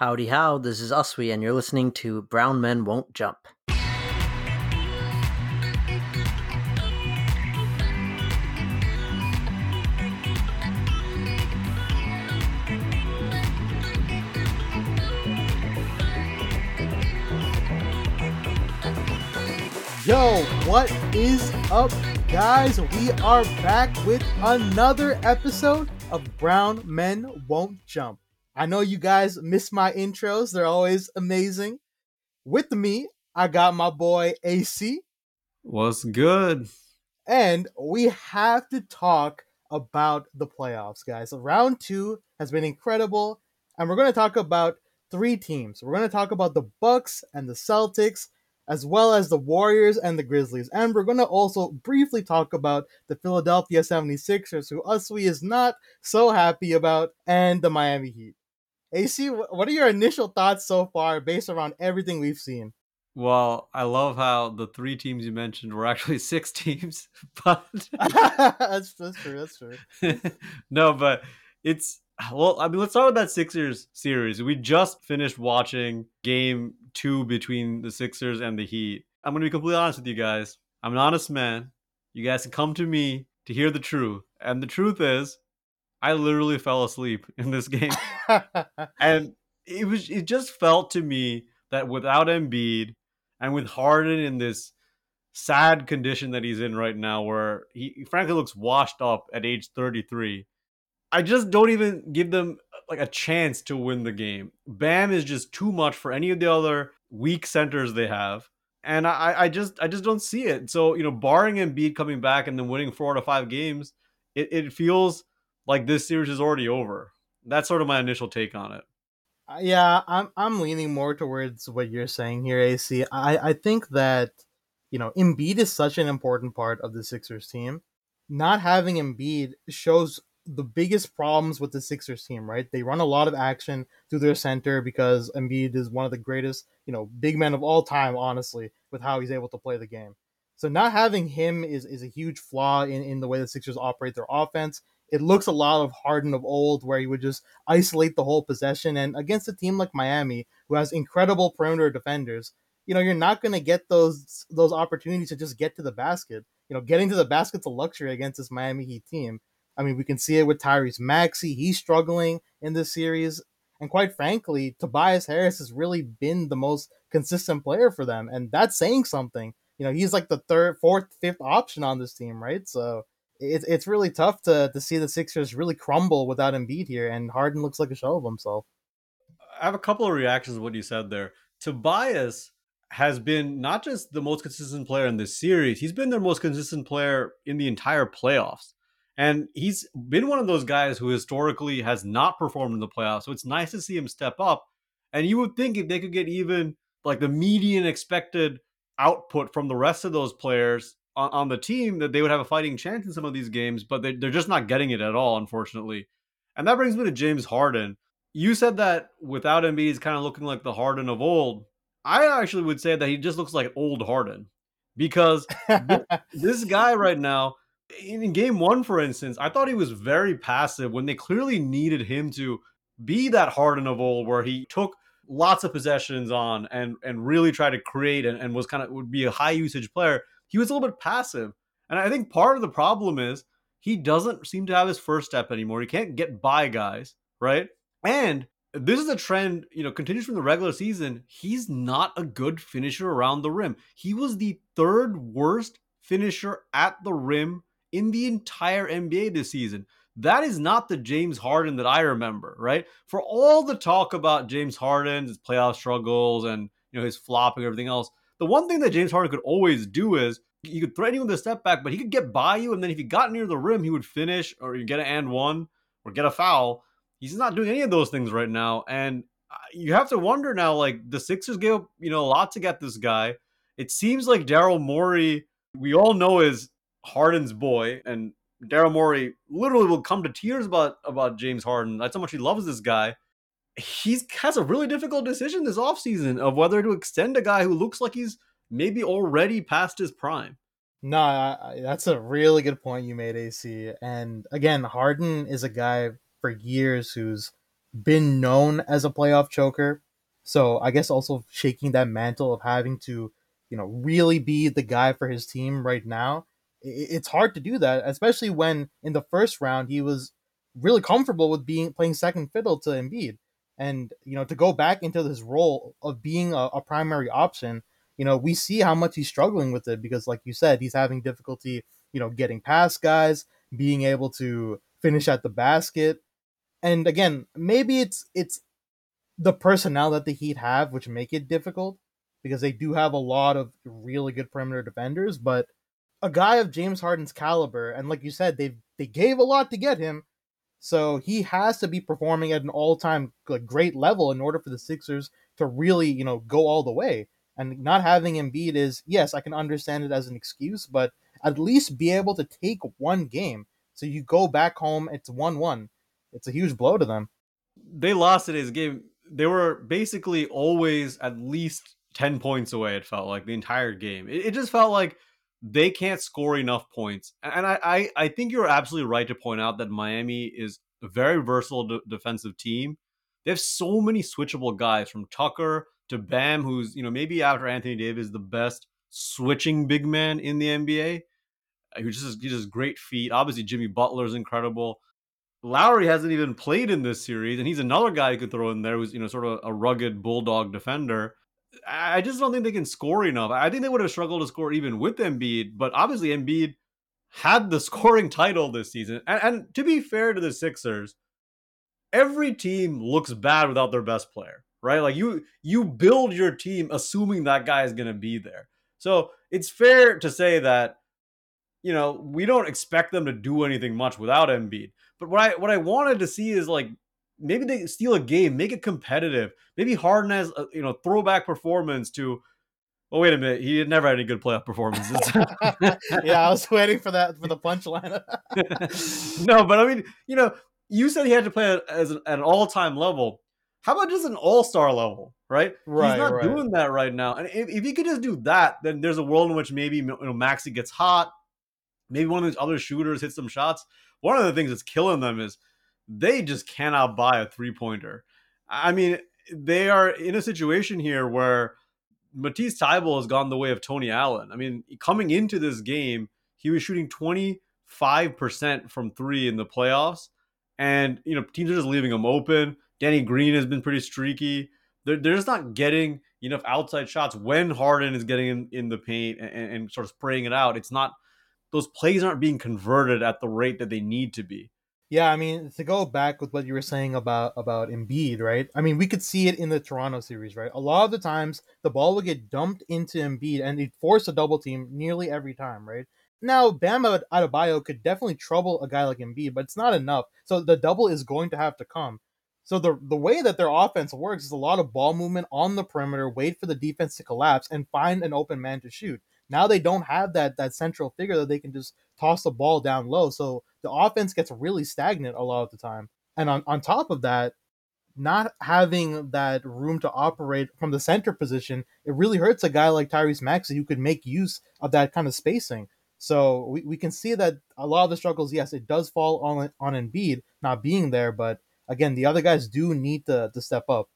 Howdy how, this is Uswe, and you're listening to Brown Men Won't Jump. Yo, what is up, guys? We are back with another episode of Brown Men Won't Jump. I know you guys miss my intros, they're always amazing. With me, I got my boy AC. What's good? And we have to talk about the playoffs, guys. Round two has been incredible, and we're going to talk about three teams. We're going to talk about the Bucks and the Celtics as well as the Warriors and the Grizzlies. And we're going to also briefly talk about the Philadelphia 76ers, who Uswe is not so happy about, and the Miami Heat. AC, what are your initial thoughts so far based around everything we've seen? Well, I love how the three teams you mentioned were actually six teams, but that's, that's true. That's true. no, but it's well, I mean, let's start with that Sixers series. We just finished watching game two between the Sixers and the Heat. I'm going to be completely honest with you guys. I'm an honest man. You guys can come to me to hear the truth. And the truth is, I literally fell asleep in this game. and it was it just felt to me that without Embiid and with Harden in this sad condition that he's in right now where he frankly looks washed up at age 33 I just don't even give them like a chance to win the game. Bam is just too much for any of the other weak centers they have. And I, I just I just don't see it. So, you know, barring Embiid coming back and then winning four out of five games, it, it feels like this series is already over. That's sort of my initial take on it. Uh, yeah, I'm I'm leaning more towards what you're saying here, AC. I, I think that, you know, Embiid is such an important part of the Sixers team. Not having Embiid shows the biggest problems with the Sixers team, right? They run a lot of action through their center because Embiid is one of the greatest, you know, big men of all time, honestly, with how he's able to play the game. So not having him is, is a huge flaw in, in the way the Sixers operate their offense. It looks a lot of Harden of old, where he would just isolate the whole possession. And against a team like Miami, who has incredible perimeter defenders, you know, you're not going to get those those opportunities to just get to the basket. You know, getting to the basket's a luxury against this Miami Heat team. I mean, we can see it with Tyrese Maxey. He's struggling in this series. And quite frankly, Tobias Harris has really been the most consistent player for them. And that's saying something. You know, he's like the third, fourth, fifth option on this team, right? So it's it's really tough to, to see the Sixers really crumble without Embiid here. And Harden looks like a shell of himself. I have a couple of reactions to what you said there. Tobias has been not just the most consistent player in this series, he's been their most consistent player in the entire playoffs. And he's been one of those guys who historically has not performed in the playoffs. So it's nice to see him step up. And you would think if they could get even like the median expected output from the rest of those players on, on the team, that they would have a fighting chance in some of these games, but they, they're just not getting it at all, unfortunately. And that brings me to James Harden. You said that without Embiid, he's kind of looking like the Harden of old. I actually would say that he just looks like old Harden because this guy right now in game one, for instance, I thought he was very passive when they clearly needed him to be that Harden of old, where he took lots of possessions on and and really tried to create and, and was kind of would be a high usage player. He was a little bit passive, and I think part of the problem is he doesn't seem to have his first step anymore. He can't get by guys, right? And this is a trend, you know, continues from the regular season. He's not a good finisher around the rim. He was the third worst finisher at the rim in the entire NBA this season. That is not the James Harden that I remember, right? For all the talk about James Harden, his playoff struggles, and you know his flopping and everything else, the one thing that James Harden could always do is he could threaten you with a step back, but he could get by you, and then if he got near the rim, he would finish or you get an and one or get a foul. He's not doing any of those things right now, and uh, you have to wonder now. Like the Sixers gave you know a lot to get this guy. It seems like Daryl Morey, we all know is Harden's boy, and Daryl Morey literally will come to tears about about James Harden. That's how much he loves this guy. He has a really difficult decision this offseason of whether to extend a guy who looks like he's maybe already past his prime. No, that's a really good point you made, AC. And again, Harden is a guy for years who's been known as a playoff choker. So I guess also shaking that mantle of having to, you know, really be the guy for his team right now. It's hard to do that, especially when in the first round he was really comfortable with being playing second fiddle to Embiid. And you know, to go back into this role of being a, a primary option, you know, we see how much he's struggling with it because, like you said, he's having difficulty, you know, getting past guys, being able to finish at the basket. And again, maybe it's it's the personnel that the Heat have, which make it difficult because they do have a lot of really good perimeter defenders. But a guy of James Harden's caliber, and like you said, they they gave a lot to get him, so he has to be performing at an all time great level in order for the Sixers to really you know go all the way. And not having Embiid is yes, I can understand it as an excuse, but at least be able to take one game. So you go back home, it's one one. It's a huge blow to them. They lost today's game they were basically always at least 10 points away, it felt like the entire game. It, it just felt like they can't score enough points. And I, I, I, think you're absolutely right to point out that Miami is a very versatile de- defensive team. They have so many switchable guys from Tucker to Bam, who's, you know, maybe after Anthony Davis, the best switching big man in the NBA. He just, he just great feet. Obviously, Jimmy Butler is incredible. Lowry hasn't even played in this series, and he's another guy you could throw in there who's, you know, sort of a rugged bulldog defender. I just don't think they can score enough. I think they would have struggled to score even with Embiid, but obviously Embiid had the scoring title this season. And, and to be fair to the Sixers, every team looks bad without their best player, right? Like you you build your team assuming that guy is going to be there. So it's fair to say that you know we don't expect them to do anything much without Embiid. But what I what I wanted to see is like maybe they steal a game, make it competitive. Maybe Harden has a, you know throwback performance to. Oh wait a minute, he never had any good playoff performances. yeah, I was waiting for that for the punchline. no, but I mean, you know, you said he had to play as an, at an all time level. How about just an all star level, right? Right. He's not right. doing that right now. And if, if he could just do that, then there's a world in which maybe you know Maxey gets hot. Maybe one of these other shooters hits some shots one of the things that's killing them is they just cannot buy a three pointer. I mean, they are in a situation here where Matisse Thybulle has gone the way of Tony Allen. I mean, coming into this game, he was shooting 25% from three in the playoffs. And, you know, teams are just leaving him open. Danny Green has been pretty streaky. They're, they're just not getting enough outside shots when Harden is getting in, in the paint and, and sort of spraying it out. It's not those plays aren't being converted at the rate that they need to be. Yeah, I mean, to go back with what you were saying about about Embiid, right? I mean, we could see it in the Toronto series, right? A lot of the times the ball would get dumped into Embiid and he'd force a double team nearly every time, right? Now, Bam Adebayo could definitely trouble a guy like Embiid, but it's not enough. So the double is going to have to come. So the the way that their offense works is a lot of ball movement on the perimeter, wait for the defense to collapse, and find an open man to shoot. Now they don't have that that central figure that they can just toss the ball down low. So the offense gets really stagnant a lot of the time. And on, on top of that, not having that room to operate from the center position, it really hurts a guy like Tyrese Maxey who could make use of that kind of spacing. So we, we can see that a lot of the struggles, yes, it does fall on on Embiid not being there, but again, the other guys do need to, to step up.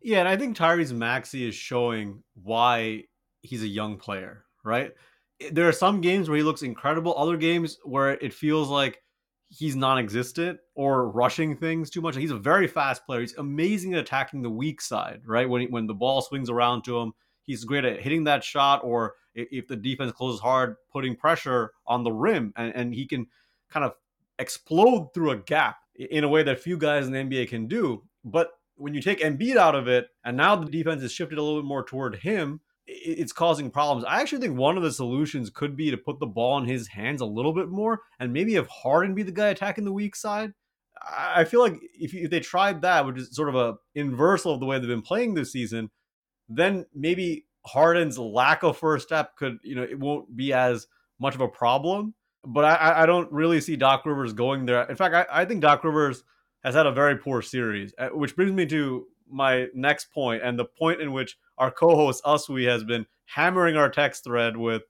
Yeah, and I think Tyrese Maxey is showing why he's a young player, right? There are some games where he looks incredible, other games where it feels like he's non-existent or rushing things too much. He's a very fast player. He's amazing at attacking the weak side, right? When when the ball swings around to him, he's great at hitting that shot or if the defense closes hard, putting pressure on the rim and, and he can kind of explode through a gap in a way that few guys in the NBA can do. But when you take Embiid out of it, and now the defense is shifted a little bit more toward him, it's causing problems. I actually think one of the solutions could be to put the ball in his hands a little bit more and maybe have Harden be the guy attacking the weak side. I feel like if, if they tried that, which is sort of a inversal of the way they've been playing this season, then maybe Harden's lack of first step could, you know, it won't be as much of a problem. But I, I don't really see Doc Rivers going there. In fact, I, I think Doc Rivers has had a very poor series, uh, which brings me to my next point and the point in which our co-host Uswe has been hammering our text thread with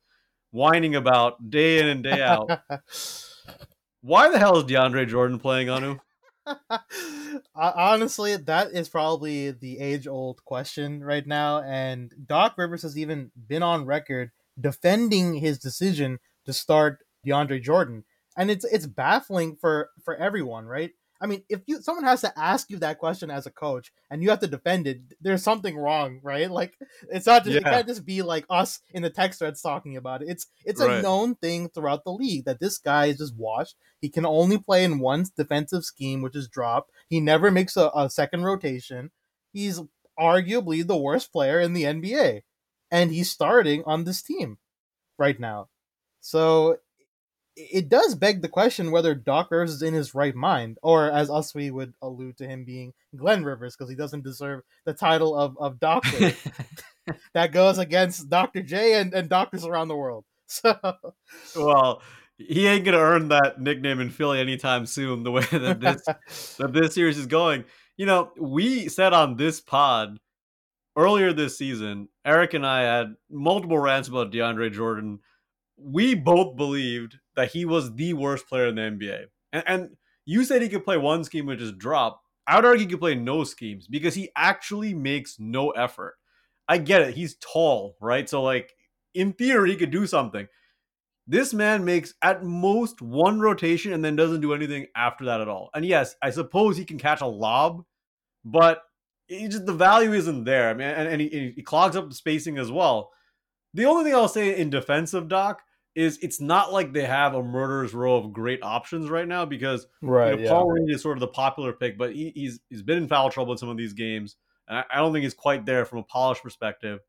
whining about day in and day out. Why the hell is DeAndre Jordan playing Anu? Honestly, that is probably the age old question right now. And Doc Rivers has even been on record defending his decision to start DeAndre Jordan. And it's it's baffling for for everyone, right? I mean, if you someone has to ask you that question as a coach and you have to defend it, there's something wrong, right? Like it's not just yeah. it can't just be like us in the text threads talking about it. It's it's right. a known thing throughout the league that this guy is just washed. He can only play in one defensive scheme, which is drop. He never makes a, a second rotation. He's arguably the worst player in the NBA, and he's starting on this team right now. So it does beg the question whether Doc Rivers is in his right mind, or as Uswe would allude to him being Glenn Rivers because he doesn't deserve the title of, of doctor. that goes against Dr. J and, and doctors around the world. So Well, he ain't gonna earn that nickname in Philly anytime soon, the way that this that this series is going. You know, we said on this pod earlier this season, Eric and I had multiple rants about DeAndre Jordan. We both believed that he was the worst player in the NBA. And, and you said he could play one scheme which is drop. I would argue he could play no schemes because he actually makes no effort. I get it. He's tall, right? So, like, in theory, he could do something. This man makes at most one rotation and then doesn't do anything after that at all. And yes, I suppose he can catch a lob, but just the value isn't there. I mean, and, and he, he clogs up the spacing as well. The only thing I'll say in defense of Doc is it's not like they have a murderer's row of great options right now because right, you know, yeah. Paul Reed is sort of the popular pick, but he, he's he's been in foul trouble in some of these games, and I, I, don't think he's quite there from a polish perspective.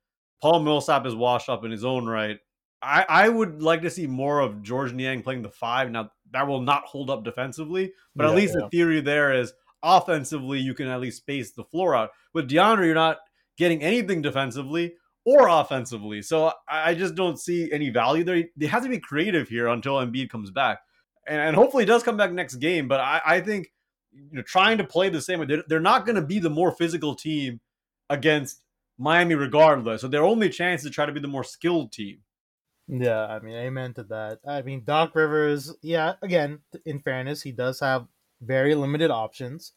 Paul Millsap is washed up in his own right. I, I would like to see more of George Niang playing the five. Now that will not hold up defensively, but yeah, at least yeah. the theory there is offensively you can at least space the floor out. With DeAndre, you're not getting anything defensively or offensively. So I just don't see any value there. They have to be creative here until Embiid comes back, and, and hopefully he does come back next game. But I, I think you know trying to play the same way, they're, they're not going to be the more physical team against Miami regardless. So their only chance is to try to be the more skilled team. Yeah, I mean, amen to that. I mean, Doc Rivers, yeah, again, in fairness, he does have very limited options.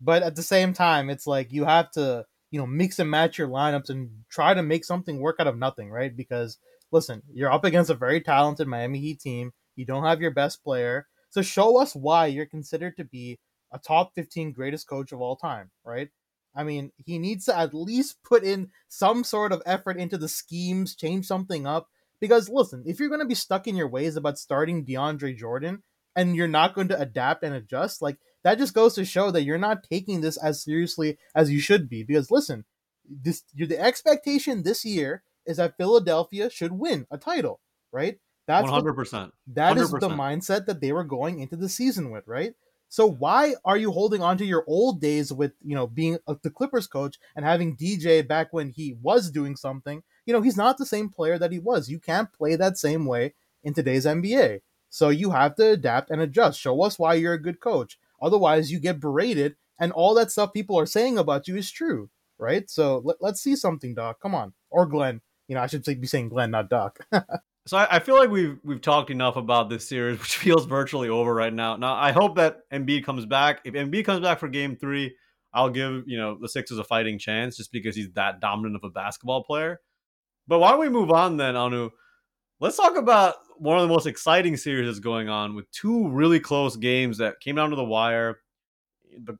But at the same time, it's like you have to you know mix and match your lineups and try to make something work out of nothing, right? Because listen, you're up against a very talented Miami Heat team. You don't have your best player, so show us why you're considered to be a top 15 greatest coach of all time, right? I mean, he needs to at least put in some sort of effort into the schemes, change something up. Because listen, if you're going to be stuck in your ways about starting DeAndre Jordan and you're not going to adapt and adjust, like that just goes to show that you're not taking this as seriously as you should be. Because listen, this the expectation this year is that Philadelphia should win a title, right? That's 100%. That is the mindset that they were going into the season with, right? So why are you holding on to your old days with, you know, being a, the Clippers coach and having DJ back when he was doing something? You know, he's not the same player that he was. You can't play that same way in today's NBA. So you have to adapt and adjust. Show us why you're a good coach. Otherwise, you get berated, and all that stuff people are saying about you is true, right? So let, us see something, Doc. Come on, or Glenn. You know, I should be saying Glenn, not Doc. so I, I, feel like we've we've talked enough about this series, which feels virtually over right now. Now I hope that Embiid comes back. If Embiid comes back for Game Three, I'll give you know the Sixers a fighting chance, just because he's that dominant of a basketball player. But why don't we move on then, Anu? Let's talk about one of the most exciting series that's going on with two really close games that came down to the wire.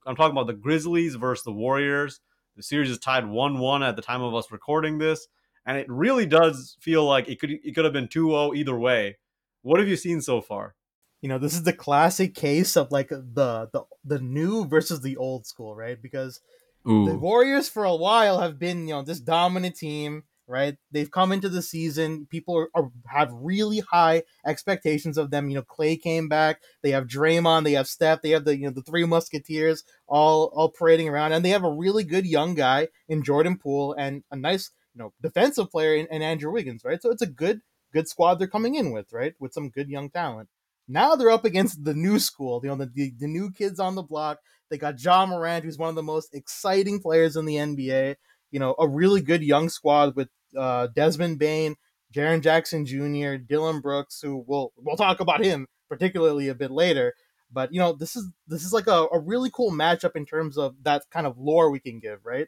I'm talking about the Grizzlies versus the Warriors. The series is tied 1 1 at the time of us recording this. And it really does feel like it could it could have been 2 0 either way. What have you seen so far? You know, this is the classic case of like the the, the new versus the old school, right? Because Ooh. the Warriors for a while have been, you know, this dominant team right? They've come into the season. People are, are, have really high expectations of them. You know, Klay came back. They have Draymond. They have Steph. They have the you know the three Musketeers all all parading around, and they have a really good young guy in Jordan Poole and a nice you know defensive player in, in Andrew Wiggins, right? So it's a good good squad they're coming in with, right? With some good young talent. Now they're up against the new school, you know, the, the, the new kids on the block. They got Ja Morant, who's one of the most exciting players in the NBA you know, a really good young squad with uh, Desmond Bane, Jaren Jackson Jr., Dillon Brooks, who we'll we'll talk about him particularly a bit later. But you know, this is this is like a, a really cool matchup in terms of that kind of lore we can give, right?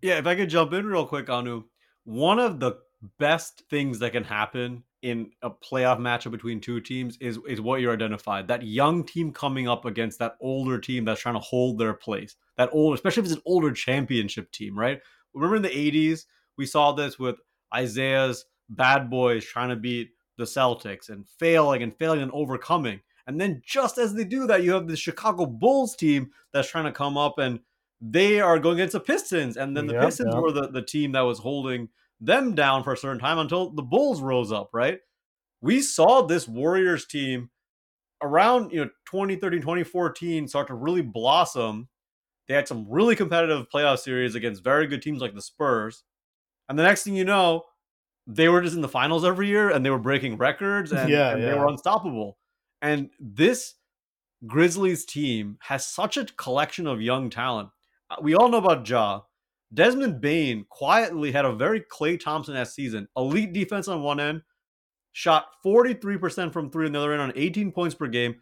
Yeah, if I could jump in real quick, Anu, one of the best things that can happen in a playoff matchup between two teams is is what you identified. That young team coming up against that older team that's trying to hold their place. That old, especially if it's an older championship team, right? Remember in the 80s, we saw this with Isiah's bad boys trying to beat the Celtics and failing and failing and overcoming. And then just as they do that, you have the Chicago Bulls team that's trying to come up and they are going against the Pistons. And then the Yep, Pistons yep. were the, the team that was holding them down for a certain time until the Bulls rose up, right? We saw this Warriors team around, you know, 2013, 2014 start to really blossom. They had some really competitive playoff series against very good teams like the Spurs. And the next thing you know, they were just in the finals every year and they were breaking records and, Yeah, and they were unstoppable. And this Grizzlies team has such a collection of young talent. Uh, We all know about Ja. Desmond Bane quietly had a very Klay Thompson esque season. Elite defense on one end, shot 43% from three on the other end on 18 points per game,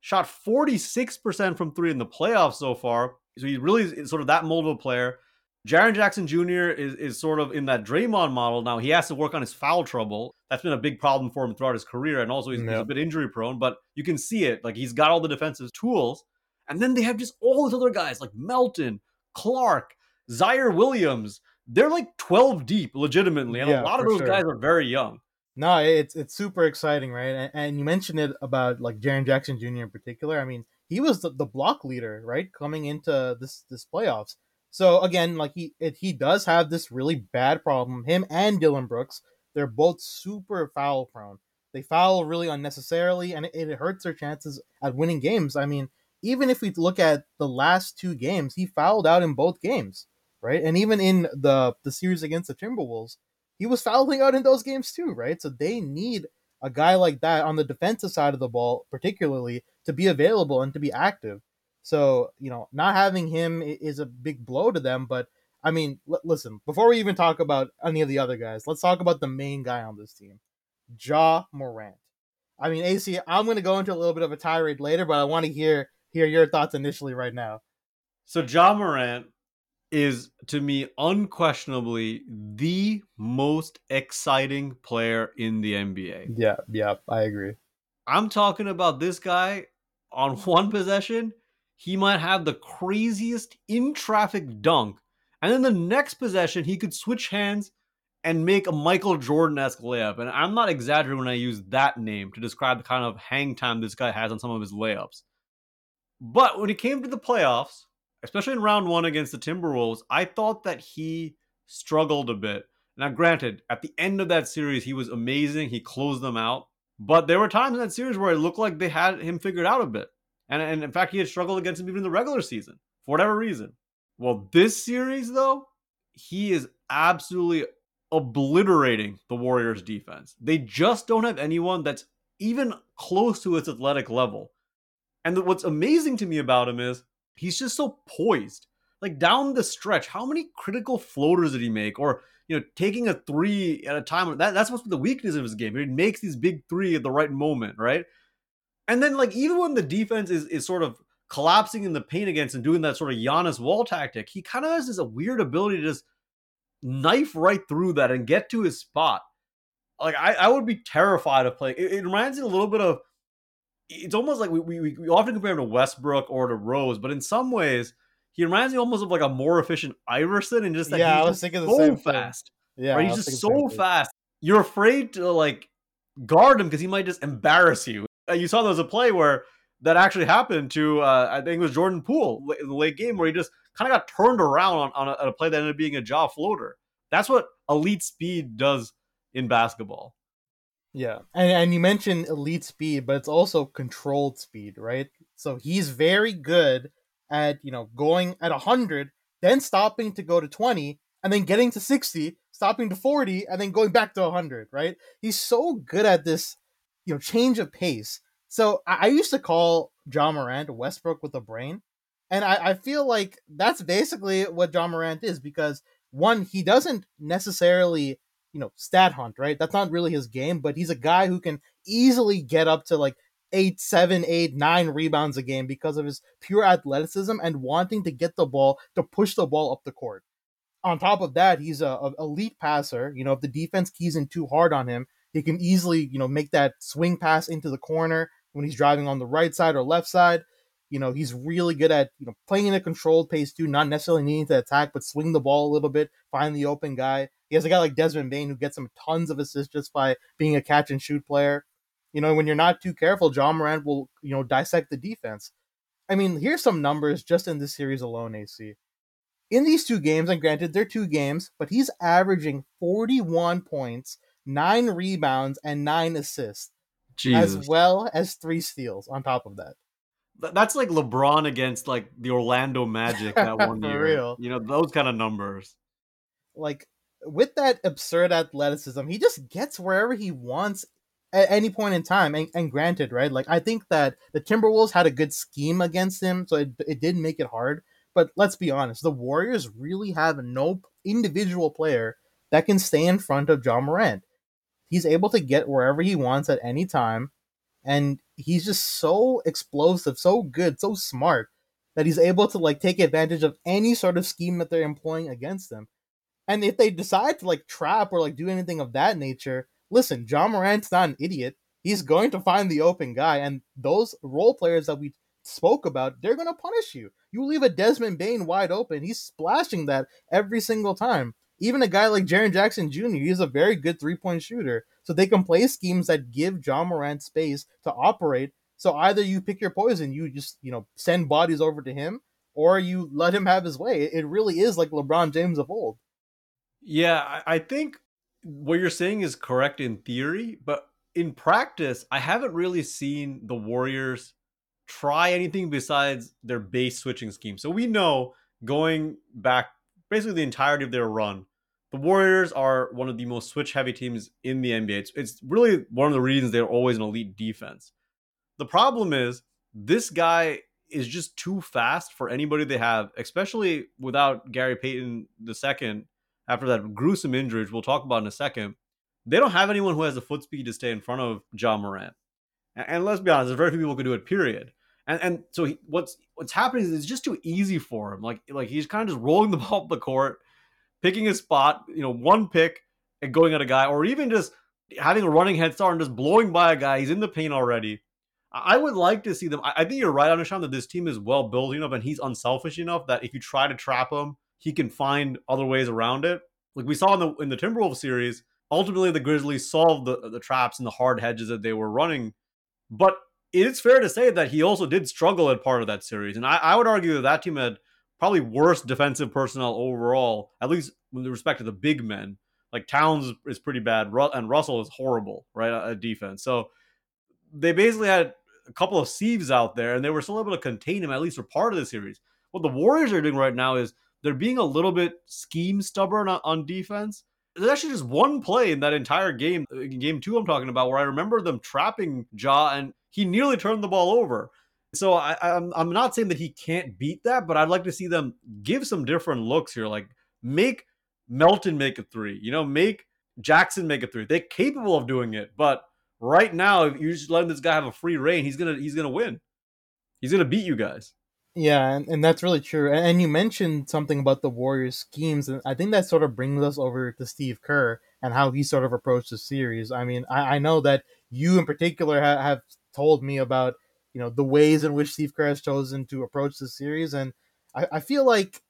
shot 46% from three in the playoffs so far. So he really is sort of that mold of a player. Jaren Jackson Jr. is, is sort of in that Draymond model. Now he has to work on his foul trouble. That's been a big problem for him throughout his career. And also he's, he's a bit injury prone, but you can see it. Like he's got all the defensive tools. And then they have just all these other guys like Melton, Clark, Ziaire Williams. They're like 12 deep, legitimately. And Yeah, a lot of those sure. guys are very young. No, it's it's super exciting, right? And, and you mentioned it about like Jaren Jackson Jr. in particular. I mean, he was the, the block leader, right, coming into this this playoffs. So again, like he it, he does have this really bad problem. Him and Dillon Brooks, they're both super foul prone. They foul really unnecessarily, and it, it hurts their chances at winning games. I mean, even if we look at the last two games, he fouled out in both games, right? And even in the the series against the Timberwolves, he was fouling out in those games too, right? So they need a guy like that on the defensive side of the ball, particularly, to be available and to be active. So, you know, not having him is a big blow to them. But I mean, l- listen, before we even talk about any of the other guys, let's talk about the main guy on this team, Ja Morant. I mean, AC, I'm going to go into a little bit of a tirade later, but I want to hear hear your thoughts initially right now. So Ja Morant is to me unquestionably the most exciting player in the NBA. Yeah, yeah, I agree. I'm talking about this guy on one possession, he might have the craziest in traffic dunk. And then the next possession, he could switch hands and make a Michael Jordan esque layup. And I'm not exaggerating when I use that name to describe the kind of hang time this guy has on some of his layups. But when it came to the playoffs, especially in round one against the Timberwolves, I thought that he struggled a bit. Now, granted, at the end of that series, he was amazing. He closed them out. But there were times in that series where it looked like they had him figured out a bit. And, and in fact, he had struggled against him even in the regular season for whatever reason. Well, this series, though, he is absolutely obliterating the Warriors defense. They just don't have anyone that's even close to its athletic level. And what's amazing to me about him is he's just so poised. Like down the stretch, how many critical floaters did he make? Or, you know, taking a three at a time. That, that's what's the weakness of his game. He makes these big three at the right moment, right? And then, like, even when the defense is, is sort of collapsing in the paint against and doing that sort of Giannis wall tactic, he kind of has this weird ability to just knife right through that and get to his spot. Like, I, I would be terrified of playing. It, it reminds me a little bit of it's almost like we, we, we often compare him to Westbrook or to Rose, but in some ways, he reminds me almost of like a more efficient Iverson and just that Yeah, I was thinking the so same thing. fast. Yeah, right? He's just so thing. fast. You're afraid to like guard him because he might just embarrass you. Uh, You saw there was a play where that actually happened to uh, I think it was Jordan Poole in the late game where he just kind of got turned around on, on, a, on a play that ended up being a Ja floater. That's what elite speed does in basketball. Yeah, and and you mentioned elite speed, but it's also controlled speed, right? So he's very good at you know going at hundred, then stopping to go to twenty, and then getting to sixty, stopping to forty, and then going back to hundred, right? He's so good at this, you know, change of pace. So I, I used to call Ja Morant Westbrook with a brain, and I, I feel like that's basically what Ja Morant is because one, he doesn't necessarily you know stat hunt right that's not really his game but he's a guy who can easily get up to like eight, seven, eight, nine rebounds a game because of his pure athleticism and wanting to get the ball to push the ball up the court. On top of that, he's a, a elite passer. You know, if the defense keys in too hard on him, he can easily, you know, make that swing pass into the corner when he's driving on the right side or left side. You know, he's really good at, you know, playing in a controlled pace too, not necessarily needing to attack, but swing the ball a little bit, find the open guy. He has a guy like Desmond Bane who gets him tons of assists just by being a catch and shoot player. You know, when you're not too careful, Ja Morant will, you know, dissect the defense. I mean, here's some numbers just in this series alone, AC. In these two games, and granted, they're two games, but he's averaging 41 points, nine rebounds, and nine assists, Jesus. as well as three steals on top of that. That's like LeBron against like the Orlando Magic that one year. real. You know, those kind of numbers. Like, with that absurd athleticism, he just gets wherever he wants at any point in time. And, and granted, right? Like, I think that the Timberwolves had a good scheme against him, so it, it did make it hard. But let's be honest, the Warriors really have no individual player that can stay in front of Ja Morant. He's able to get wherever he wants at any time, and he's just so explosive, so good, so smart that he's able to like take advantage of any sort of scheme that they're employing against him. And if they decide to like trap or like do anything of that nature, listen, Ja Morant's not an idiot. He's going to find the open guy, and those role players that we spoke about, they're going to punish you. You leave a Desmond Bane wide open, he's splashing that every single time. Even a guy like Jaren Jackson Jr., he's a very good three point shooter. So they can play schemes that give Ja Morant space to operate. So either you pick your poison, you just, you know, send bodies over to him, or you let him have his way. It really is like LeBron James of old. Yeah, I I think what you're saying is correct in theory, but in practice, I haven't really seen the Warriors try anything besides their base switching scheme. So we know going back basically the entirety of their run, the Warriors are one of the most switch heavy teams in the NBA. It's, it's really one of the reasons they're always an elite defense. The problem is this guy is just too fast for anybody they have, especially without Gary Payton the second after that gruesome injury, which we'll talk about in a second. They don't have anyone who has the foot speed to stay in front of Ja Morant. And, and let's be honest, there's very few people who can do it. Period. And and so he, what's what's happening is it's just too easy for him. Like like he's kind of just rolling the ball up the court, picking his spot. You know, one pick and going at a guy, or even just having a running head start and just blowing by a guy. He's in the paint already. I would like to see them. I I think you're right, Anushan, that this team is well built enough and he's unselfish enough that if you try to trap him, he can find other ways around it. Like we saw in the in the Timberwolves series, ultimately the Grizzlies solved the the traps and the hard hedges that they were running. But it is fair to say that he also did struggle at part of that series, and I, I would argue that that team had probably worse defensive personnel overall, at least with respect to the big men. Like Towns is pretty bad, and Russell is horrible, right, at defense. So they basically had a couple of sieves out there, and they were still able to contain him at least for part of the series. What the Warriors are doing right now is they're being a little bit scheme stubborn on, on defense. There's actually just one play in that entire game, uh, game two, I'm talking about, where I remember them trapping Ja, and he nearly turned the ball over. So I, I'm I'm not saying that he can't beat that, but I'd like to see them give some different looks here, like make Melton make a three, you know, make Jackson make a three. They're capable of doing it, but right now, if you're just letting this guy have a free reign, he's gonna he's gonna win. He's gonna beat you guys. Yeah, and, and that's really true. And, and you mentioned something about the Warriors' schemes, and I think that sort of brings us over to Steve Kerr and how he sort of approached the series. I mean, I, I know that you in particular ha- have told me about you know the ways in which Steve Kerr has chosen to approach the series, and I, I feel like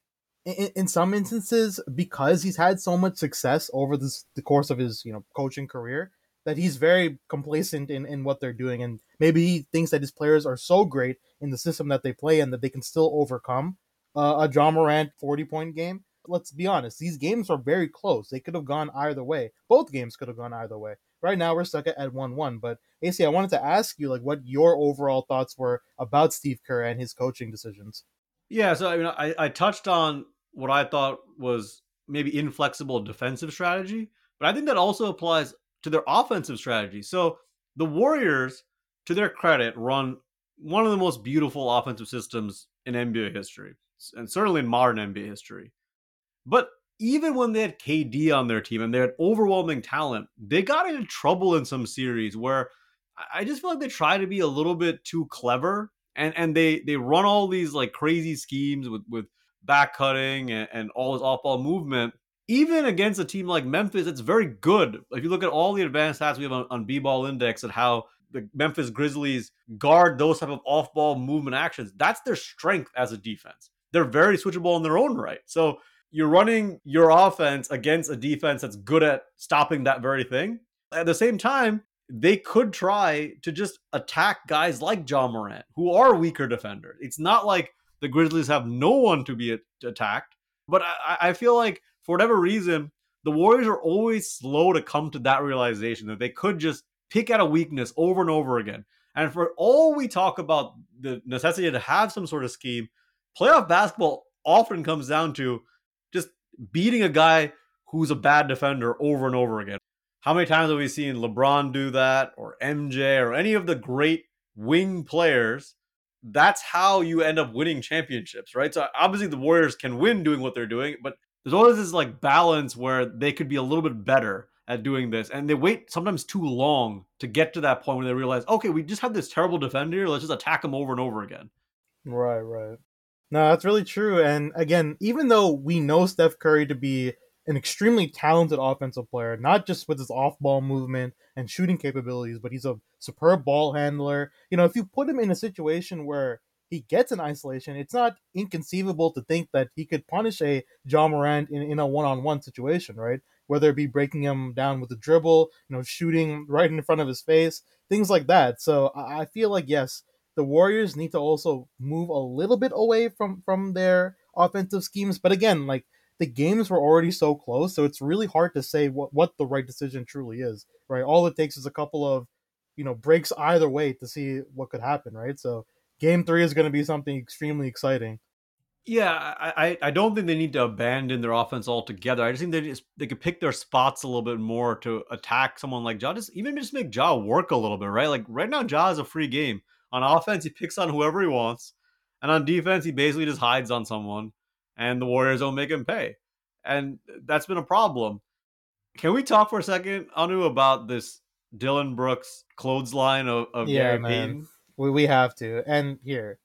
in, in some instances because he's had so much success over this the course of his you know coaching career that he's very complacent in, in what they're doing and maybe he thinks that his players are so great in the system that they play and that they can still overcome uh, a Ja Morant 40 point game. Let's be honest, these games are very close. They could have gone either way. Both games could have gone either way. Right now we're stuck at, at 1 1. But AC, I wanted to ask you like what your overall thoughts were about Steve Kerr and his coaching decisions. Yeah, so I mean, I, I touched on what I thought was maybe inflexible defensive strategy, but I think that also applies to their offensive strategy. So the Warriors, to their credit, run one of the most beautiful offensive systems in NBA history, and certainly in modern NBA history. But even when they had KD on their team and they had overwhelming talent, they got into trouble in some series where I just feel like they try to be a little bit too clever and and they they run all these like crazy schemes with with back cutting and, and all this off ball movement. Even against a team like Memphis, it's very good. If you look at all the advanced stats we have on, on B ball index and how the Memphis Grizzlies guard those type of off ball movement actions, that's their strength as a defense. They're very switchable in their own right. So you're running your offense against a defense that's good at stopping that very thing. At the same time, they could try to just attack guys like Ja Morant, who are weaker defenders. It's not like the Grizzlies have no one to be attacked, but I, I feel like for whatever reason, the Warriors are always slow to come to that realization that they could just pick at a weakness over and over again. And for all we talk about the necessity to have some sort of scheme, playoff basketball often comes down to just beating a guy who's a bad defender over and over again. How many times have we seen LeBron do that or MJ or any of the great wing players? That's how you end up winning championships, right? So obviously the Warriors can win doing what they're doing, but there's always this like balance where they could be a little bit better at doing this and they wait sometimes too long to get to that point where they realize okay we just have this terrible defender let's just attack him over and over again right right no that's really true and again even though we know steph curry to be an extremely talented offensive player, not just with his off ball movement and shooting capabilities, but he's a superb ball handler. You know, if you put him in a situation where he gets an isolation, it's not inconceivable to think that he could punish a Ja Morant in, in a one on one situation, right? Whether it be breaking him down with a dribble, you know, shooting right in front of his face, things like that. So I feel like, yes, the Warriors need to also move a little bit away from from their offensive schemes. But again, like the games were already so close, so it's really hard to say what, what the right decision truly is, right? All it takes is a couple of, you know, breaks either way to see what could happen, right? So game three is going to be something extremely exciting. Yeah, I, I don't think they need to abandon their offense altogether. I just think they just they could pick their spots a little bit more to attack someone like Ja. Just even just make Ja work a little bit, right? Like right now, Ja is a free game. On offense, he picks on whoever he wants, and on defense, he basically just hides on someone and the Warriors don't make him pay. And that's been a problem. Can we talk for a second, Anu, about this Dillon Brooks clothesline of, of yeah, Gary man. Payton? We, we have to. And here,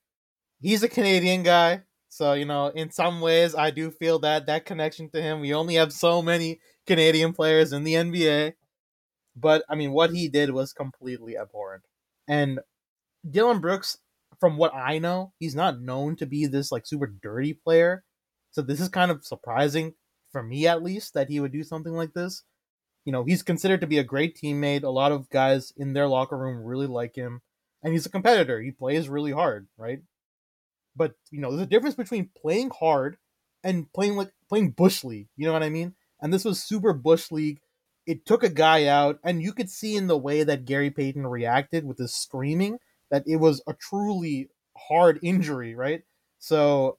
he's a Canadian guy. So, you know, in some ways, I do feel that that connection to him. We only have so many Canadian players in the NBA. But, I mean, what he did was completely abhorrent. And Dillon Brooks, from what I know, he's not known to be this, like, super dirty player. So this is kind of surprising for me at least that he would do something like this. You know, he's considered to be a great teammate. A lot of guys in their locker room really like him, and he's a competitor. He plays really hard, right? But you know, there's a difference between playing hard and playing like playing bush league. You know what I mean? And this was super bush league. It took a guy out, and you could see in the way that Gary Payton reacted with his screaming that it was a truly hard injury, right? So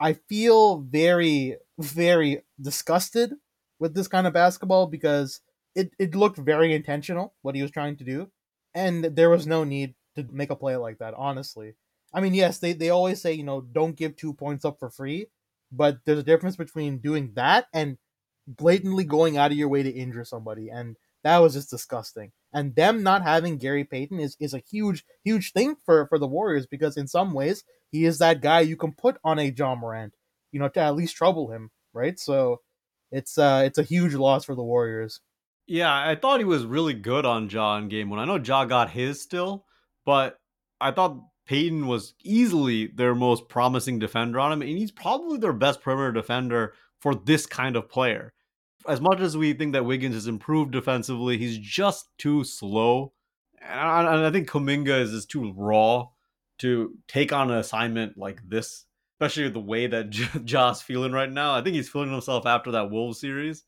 I feel very, very disgusted with this kind of basketball because it, it looked very intentional what he was trying to do. And there was no need to make a play like that, honestly. I mean, yes, they, they always say, you know, don't give two points up for free, but there's a difference between doing that and blatantly going out of your way to injure somebody. And that was just disgusting. And them not having Gary Payton is, is a huge, huge thing for, for the Warriors because in some ways he is that guy you can put on a Ja Morant, you know, to at least trouble him, right? So it's uh it's a huge loss for the Warriors. Yeah, I thought he was really good on Ja in game one. I know Ja got his still, but I thought Payton was easily their most promising defender on him, and he's probably their best perimeter defender for this kind of player as much as we think that Wiggins has improved defensively, he's just too slow. And I, and I think Kuminga is just too raw to take on an assignment like this, especially the way that J- Ja's feeling right now. I think he's feeling himself after that Wolves series.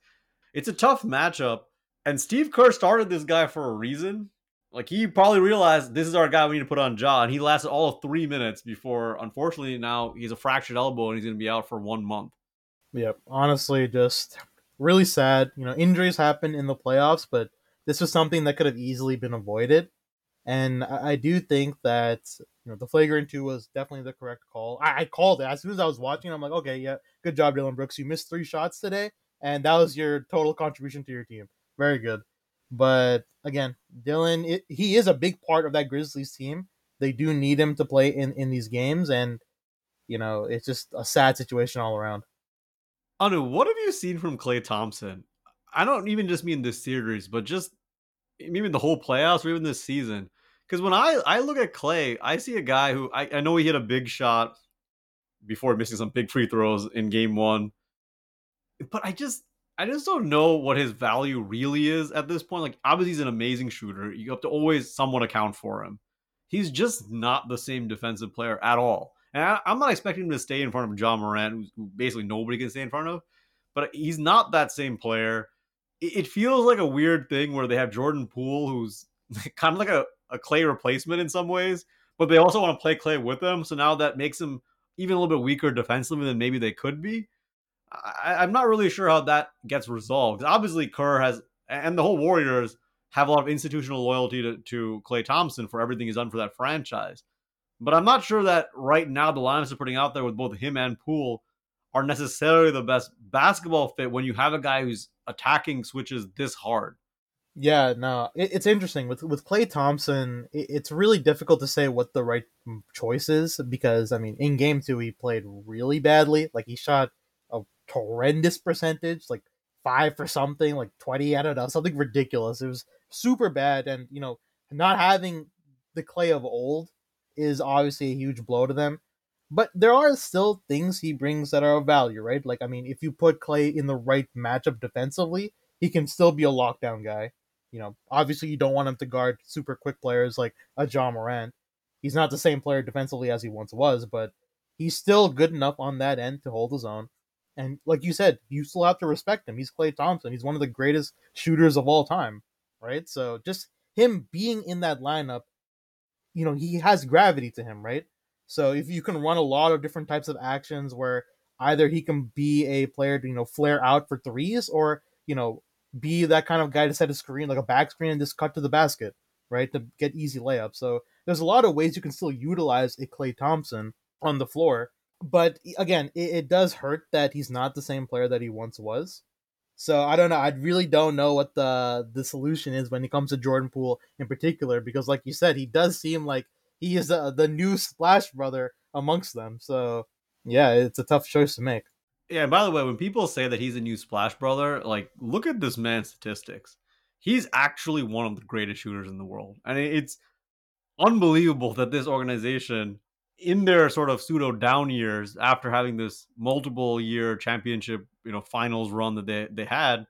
It's a tough matchup, and Steve Kerr started this guy for a reason. Like he probably realized this is our guy we need to put on Ja, and he lasted all of three minutes before, unfortunately, now he's a fractured elbow and he's going to be out for one month. Yep, honestly, just really sad. You know, injuries happen in the playoffs, but this was something that could have easily been avoided. And I, I do think that you know the flagrant two was definitely the correct call. I, I, called it as soon as I was watching. I'm like, okay, yeah, good job, Dillon Brooks. You missed three shots today, and that was your total contribution to your team. Very good. But again, Dillon, it, he is a big part of that Grizzlies team. They do need him to play in in these games, and you know it's just a sad situation all around. Anu, what have you seen from Klay Thompson? I don't even just mean this series, but just even the whole playoffs or even this season. Because when I, I look at Klay, I see a guy who I, I know he hit a big shot before missing some big free throws in game one. But I just I just don't know what his value really is at this point. Like obviously he's an amazing shooter. You have to always somewhat account for him. He's just not the same defensive player at all. And I, am not expecting him to stay in front of Ja Morant, who basically nobody can stay in front of. But he's not that same player. It, it feels like a weird thing where they have Jordan Poole, who's kind of like a, a Klay replacement in some ways, but they also want to play Klay with them. So now that makes him even a little bit weaker defensively than maybe they could be. I, am not really sure how that gets resolved. Obviously, Kerr has, and the whole Warriors have a lot of institutional loyalty to, to Klay Thompson for everything he's done for that franchise. But I'm not sure that right now the lineups are putting out there with both him and Poole are necessarily the best basketball fit when you have a guy who's attacking switches this hard. Yeah, no, it, it's interesting with with Klay Thompson. It, it's really difficult to say what the right choice is because I mean, in game two he played really badly. Like he shot horrendous percentage, like five for something, like twenty. I don't know, something ridiculous. It was super bad, and you know, not having the Klay of old is obviously a huge blow to them. But there are still things he brings that are of value, right? Like, I mean, if you put Klay in the right matchup defensively, he can still be a lockdown guy you know, obviously you don't want him to guard super quick players like a Ja Morant. He's not the same player defensively as he once was, but he's still good enough on that end to hold his own. And like you said, you still have to respect him. He's Klay Thompson. He's one of the greatest shooters of all time, right? So just him being in that lineup, you know, he has gravity to him, right? So if you can run a lot of different types of actions where either he can be a player to, you know, flare out for threes or, you know, be that kind of guy to set a screen, like a back screen, and just cut to the basket, right, to get easy layups. So there's a lot of ways you can still utilize a Klay Thompson on the floor. But again, it, it does hurt that he's not the same player that he once was. So I don't know. I really don't know what the the solution is when it comes to Jordan Poole in particular, because like you said, he does seem like he is the, the new Splash brother amongst them. So yeah, it's a tough choice to make. Yeah, and by the way, when people say that he's a new Splash brother, like look at this man's statistics. He's actually one of the greatest shooters in the world. And it's unbelievable that this organization in their sort of pseudo down years after having this multiple year championship, you know, finals run that they they had,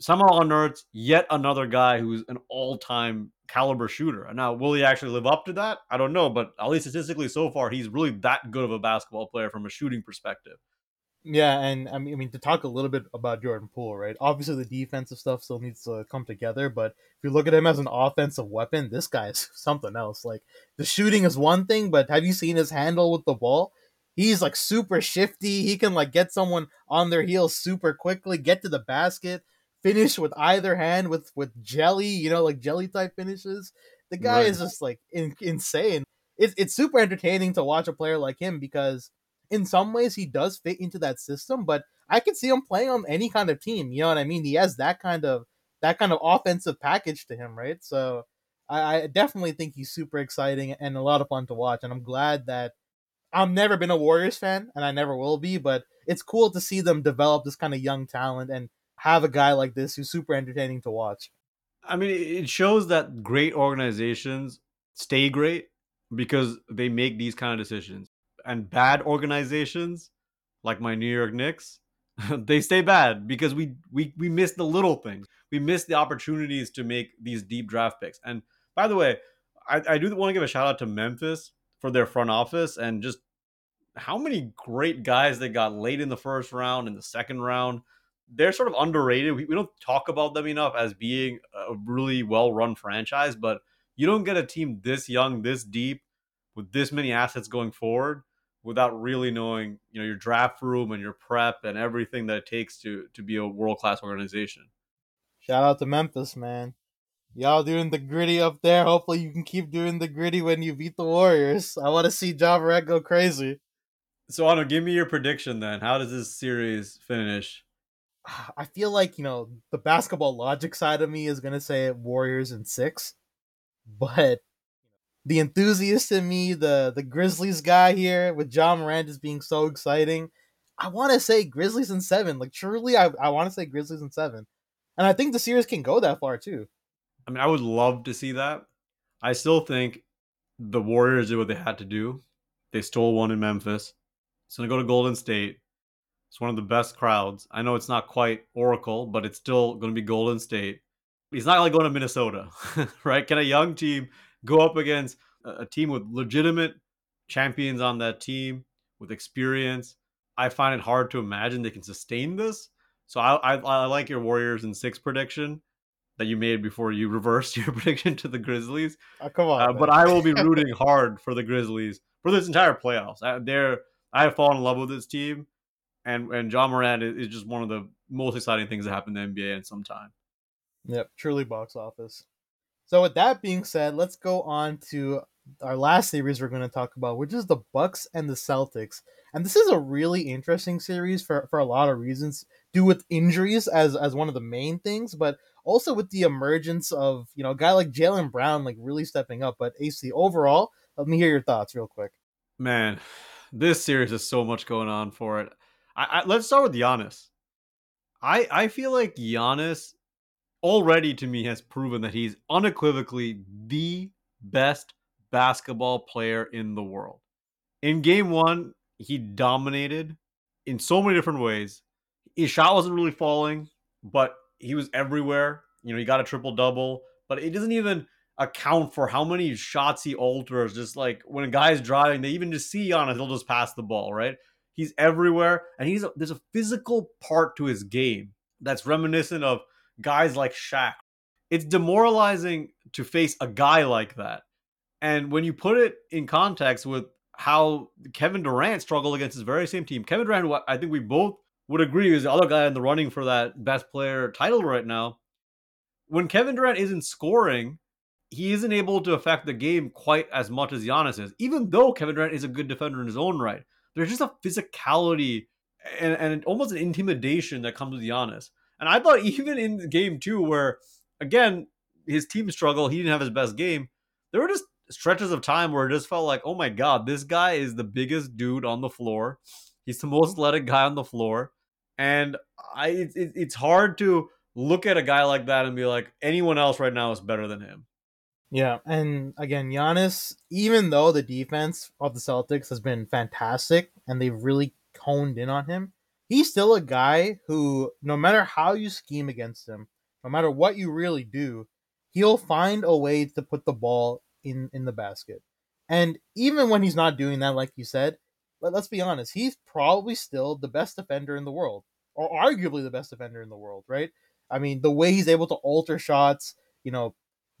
somehow unearths yet another guy who's an all-time caliber shooter. and Now, will he actually live up to that? I don't know, but at least statistically so far, he's really that good of a basketball player from a shooting perspective. Yeah, and I mean, I mean to talk a little bit about Jordan Poole, right? Obviously, the defensive stuff still needs to come together, but if you look at him as an offensive weapon, this guy's something else. Like the shooting is one thing, but have you seen his handle with the ball? He's like super shifty. He can like get someone on their heels super quickly, get to the basket, finish with either hand with with jelly, you know, like jelly type finishes. The guy right. is just like in, insane. It's it's super entertaining to watch a player like him because in some ways he does fit into that system, but I could see him playing on any kind of team. You know what I mean? He has that kind of that kind of offensive package to him, right? So I, I definitely think he's super exciting and a lot of fun to watch. And I'm glad that I've never been a Warriors fan and I never will be, but it's cool to see them develop this kind of young talent and have a guy like this who's super entertaining to watch. I mean, it shows that great organizations stay great because they make these kind of decisions and bad organizations like my New York Knicks, they stay bad because we we we miss the little things. We miss the opportunities to make these deep draft picks. And by the way, I, I do want to give a shout out to Memphis for their front office and just how many great guys they got late in the first round and the second round. They're sort of underrated. We, we don't talk about them enough as being a really well run franchise, but you don't get a team this young, this deep, with this many assets going forward without really knowing, you know, your draft room and your prep and everything that it takes to to be a world class organization. Shout out to Memphis, man. Y'all doing the gritty up there. Hopefully you can keep doing the gritty when you beat the Warriors. I want to see Morant go crazy. So Ano, give me your prediction then. How does this series finish? I feel like you know the basketball logic side of me is gonna say Warriors in six, but the enthusiast in me, the the Grizzlies guy here with Ja Morant just being so exciting, I want to say Grizzlies in seven. Like truly, I I want to say Grizzlies in seven, and I think the series can go that far too. I mean, I would love to see that. I still think the Warriors did what they had to do. They stole one in Memphis. It's gonna go to Golden State. It's one of the best crowds. I know it's not quite Oracle, but it's still gonna be Golden State. He's not like going to Minnesota, right? Can a young team go up against a team with legitimate champions on that team with experience? I find it hard to imagine they can sustain this. So I, I, I like your Warriors in six prediction that you made before you reversed your prediction to the Grizzlies. Oh, come on, uh, but I will be rooting hard for the Grizzlies for this entire playoffs. I, they're I have fallen in love with this team, and and Ja Morant is, is just one of the most exciting things that happened in the NBA in some time. Yep, truly box office. So with that being said, let's go on to our last series we're going to talk about, which is the Bucks and the Celtics. And this is a really interesting series for, for a lot of reasons, due with injuries as as one of the main things, but also with the emergence of you know a guy like Jaylen Brown like really stepping up. But AC overall, let me hear your thoughts real quick. Man, this series is so much going on for it. I, I, let's start with Giannis. I I feel like Giannis already to me has proven that he's unequivocally the best basketball player in the world. In game one, he dominated in so many different ways. His shot wasn't really falling, but he was everywhere. You know, he got a triple double, but it doesn't even account for how many shots he alters. Just like when a guy's driving, they even just see on it, he'll just pass the ball, right? He's everywhere, and he's a, there's a physical part to his game that's reminiscent of guys like Shaq. It's demoralizing to face a guy like that. And when you put it in context with how Kevin Durant struggled against his very same team, Kevin Durant, I think we both would agree, is the other guy in the running for that best player title right now. When Kevin Durant isn't scoring, he isn't able to affect the game quite as much as Giannis is, even though Kevin Durant is a good defender in his own right. There's just a physicality and, and almost an intimidation that comes with Giannis. And I thought even in game two, where again his team struggled, he didn't have his best game. There were just stretches of time where it just felt like, oh my god, this guy is the biggest dude on the floor. He's the most athletic guy on the floor, and I it, it's hard to look at a guy like that and be like, anyone else right now is better than him. Yeah, and again, Giannis, even though the defense of the Celtics has been fantastic and they've really honed in on him, he's still a guy who, no matter how you scheme against him, no matter what you really do, he'll find a way to put the ball in in the basket. And even when he's not doing that, like you said, let, let's be honest, he's probably still the best defender in the world, or arguably the best defender in the world, right? I mean, the way he's able to alter shots, you know,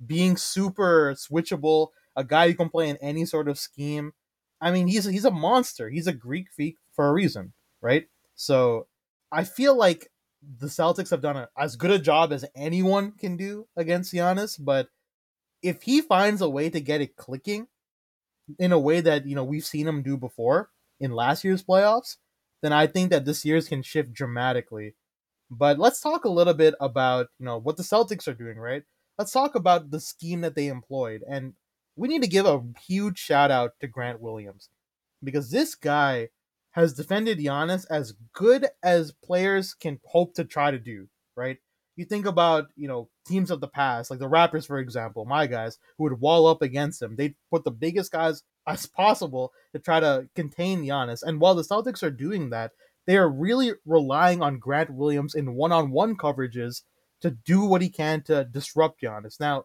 being super switchable, a guy who can play in any sort of scheme. I mean, he's he's a monster. He's a Greek freak for a reason, right? So I feel like the Celtics have done a, as good a job as anyone can do against Giannis, but if he finds a way to get it clicking in a way that you know we've seen him do before in last year's playoffs, then I think that this year's can shift dramatically. But let's talk a little bit about you know what the Celtics are doing, right? Let's talk about the scheme that they employed, and we need to give a huge shout out to Grant Williams because this guy has defended Giannis as good as players can hope to try to do, right? You think about, you know, teams of the past, like the Raptors, for example, my guys, who would wall up against him. They'd put the biggest guys as possible to try to contain Giannis. And while the Celtics are doing that, they are really relying on Grant Williams in one on one coverages to do what he can to disrupt Giannis. Now,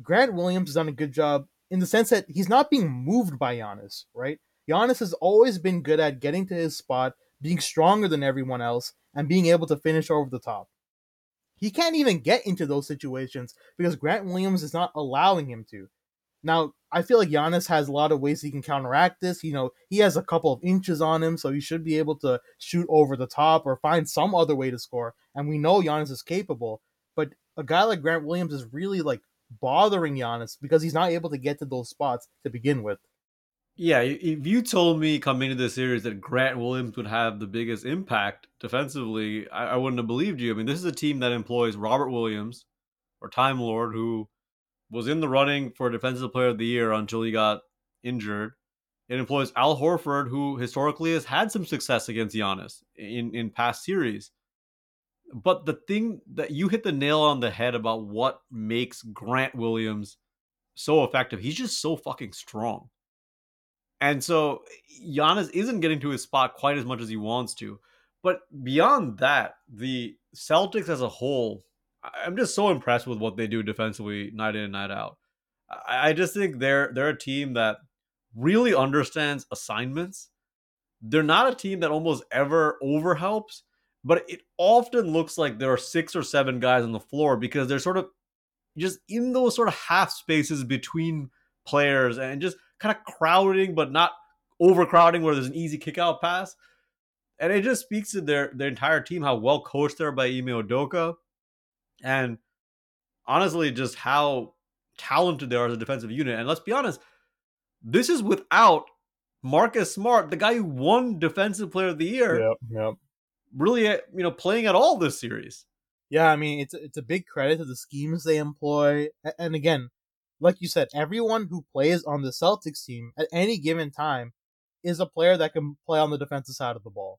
Grant Williams has done a good job in the sense that he's not being moved by Giannis, right? Giannis has always been good at getting to his spot, being stronger than everyone else, and being able to finish over the top. He can't even get into those situations because Grant Williams is not allowing him to. Now, I feel like Giannis has a lot of ways he can counteract this. You know, he has a couple of inches on him, so he should be able to shoot over the top or find some other way to score. And we know Giannis is capable, but a guy like Grant Williams is really like bothering Giannis because he's not able to get to those spots to begin with. Yeah, if you told me coming into the series that Grant Williams would have the biggest impact defensively, I, I wouldn't have believed you. I mean, this is a team that employs Robert Williams, or Time Lord, who was in the running for Defensive Player of the Year until he got injured. It employs Al Horford, who historically has had some success against Giannis in, in past series. But the thing that you hit the nail on the head about what makes Grant Williams so effective, he's just so fucking strong. And so Giannis isn't getting to his spot quite as much as he wants to. But beyond that, the Celtics as a whole, I'm just so impressed with what they do defensively night in and night out. I just think they're they're a team that really understands assignments. They're not a team that almost ever overhelps, but it often looks like there are six or seven guys on the floor because they're sort of just in those sort of half spaces between players and just kind of crowding, but not overcrowding where there's an easy kick out pass. And it just speaks to their their entire team, how well coached they are by Ime Udoka. And honestly, just how talented they are as a defensive unit. And let's be honest, this is without Marcus Smart, the guy who won Defensive Player of the Year. Yep, yep. Really, eh, you know, playing at all this series. Yeah, I mean, it's it's a big credit to the schemes they employ, and again, like you said, everyone who plays on the Celtics team at any given time is a player that can play on the defensive side of the ball.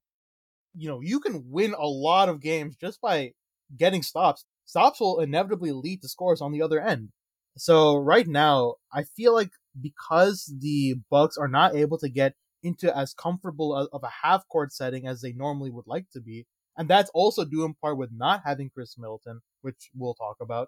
You know, you can win a lot of games just by getting stops. Stops will inevitably lead to scores on the other end. So right now, I feel like because the Bucks are not able to get into as comfortable of a half court setting as they normally would like to be, and that's also due in part with not having Khris Middleton, which we'll talk about.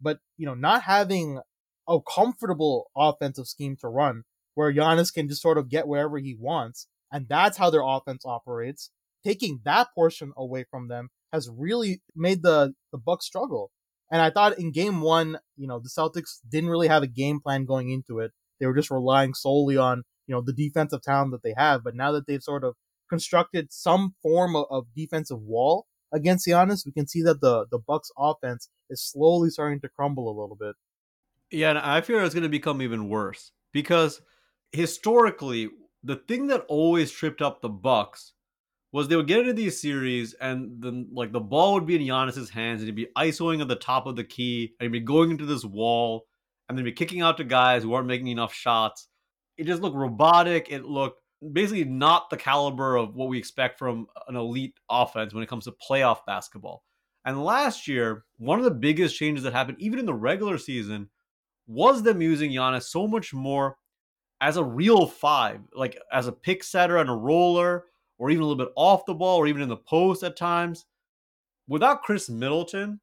But you know, not having a comfortable offensive scheme to run where Giannis can just sort of get wherever he wants, and that's how their offense operates. Taking that portion away from them has really made the the Bucks struggle. And I thought in game one, you know, the Celtics didn't really have a game plan going into it. They were just relying solely on, you know, the defensive talent that they have. But now that they've sort of constructed some form of, of defensive wall against Giannis, we can see that the, the Bucks offense is slowly starting to crumble a little bit. Yeah, and I fear it's going to become even worse because historically, the thing that always tripped up the Bucks was they would get into these series and then like the ball would be in Giannis's hands and he'd be isoing at the top of the key and he'd be going into this wall and then be kicking out to guys who aren't making enough shots. It just looked robotic. It looked basically not the caliber of what we expect from an elite offense when it comes to playoff basketball. And last year, one of the biggest changes that happened, even in the regular season, was them using Giannis so much more as a real five, like as a pick setter and a roller, or even a little bit off the ball, or even in the post at times. Without Khris Middleton,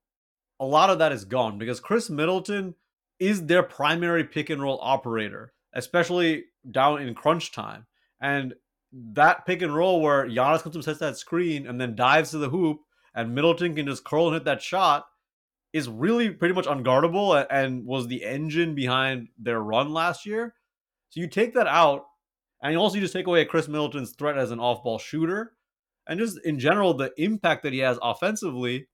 a lot of that is gone because Khris Middleton is their primary pick and roll operator, especially down in crunch time. And that pick and roll where Giannis comes and sets that screen and then dives to the hoop, and Middleton can just curl and hit that shot is really pretty much unguardable and was the engine behind their run last year. So you take that out, and you also just take away Khris Middleton's threat as an off-ball shooter, and just in general the impact that he has offensively.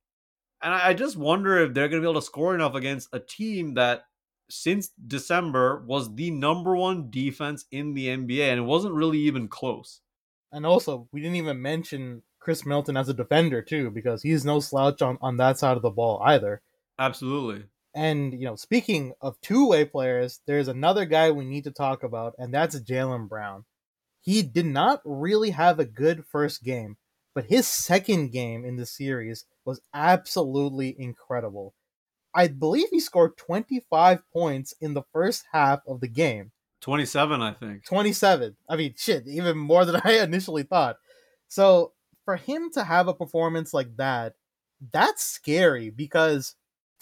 And I just wonder if they're going to be able to score enough against a team that since December was the number one defense in the NBA, and it wasn't really even close. And also, we didn't even mention Khris Middleton as a defender too, because he's no slouch on, on that side of the ball either. Absolutely. And you know, speaking of two-way players, there's another guy we need to talk about, and that's Jaylen Brown. He did not really have a good first game, but his second game in the series was absolutely incredible. I believe he scored 25 points in the first half of the game. 27, I think. 27. I mean, shit, even more than I initially thought. So, for him to have a performance like that, that's scary because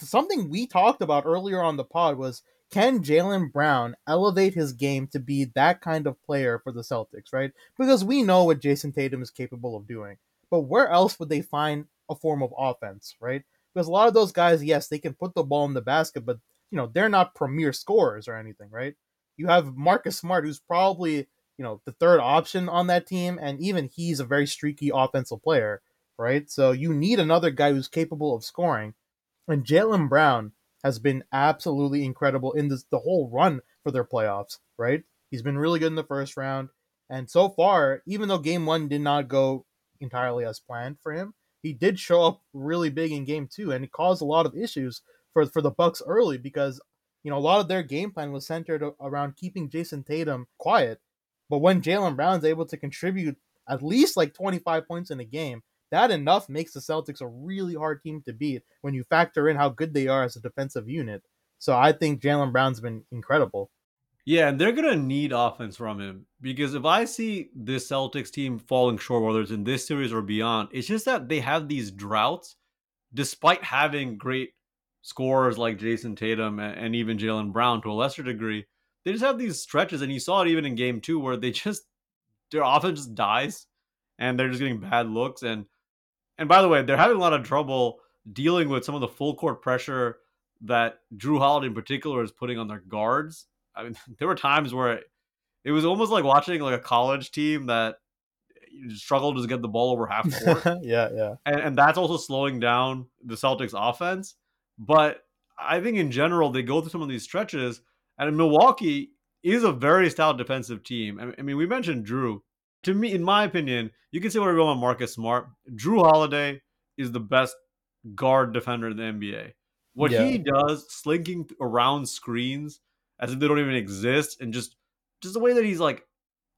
something we talked about earlier on the pod was can Jaylen Brown elevate his game to be that kind of player for the Celtics, right? Because we know what Jayson Tatum is capable of doing. But where else would they find a form of offense, right? Because a lot of those guys, yes, they can put the ball in the basket, but you know, they're not premier scorers or anything, right? You have Marcus Smart, who's probably, you know, the third option on that team, and even he's a very streaky offensive player, right? So you need another guy who's capable of scoring. And Jaylen Brown has been absolutely incredible in this the whole run for their playoffs, right? He's been really good in the first round. And so far, even though game one did not go entirely as planned for him, he did show up really big in game two and it caused a lot of issues for, for the Bucks early because you know a lot of their game plan was centered around keeping Jayson Tatum quiet. But when Jaylen Brown's able to contribute at least like 25 points in a game, that enough makes the Celtics a really hard team to beat when you factor in how good they are as a defensive unit. So I think Jaylen Brown's been incredible. Yeah, and they're gonna need offense from him because if I see this Celtics team falling short, whether it's in this series or beyond, it's just that they have these droughts, despite having great scorers like Jayson Tatum and even Jaylen Brown to a lesser degree. They just have these stretches, and you saw it even in Game Two where they just their offense just dies, and they're just getting bad looks. And and by the way, they're having a lot of trouble dealing with some of the full court pressure that Jrue Holiday in particular is putting on their guards. I mean, there were times where it, it was almost like watching like a college team that struggled to get the ball over half court. yeah, yeah. And, and that's also slowing down the Celtics offense. But I think in general, they go through some of these stretches. And Milwaukee is a very stout defensive team. I mean, we mentioned Jrue. To me, in my opinion, you can say whatever you want Marcus Smart. Jrue Holiday is the best guard defender in the NBA. What yeah. he does, slinking around screens as if they don't even exist, and just just the way that he's like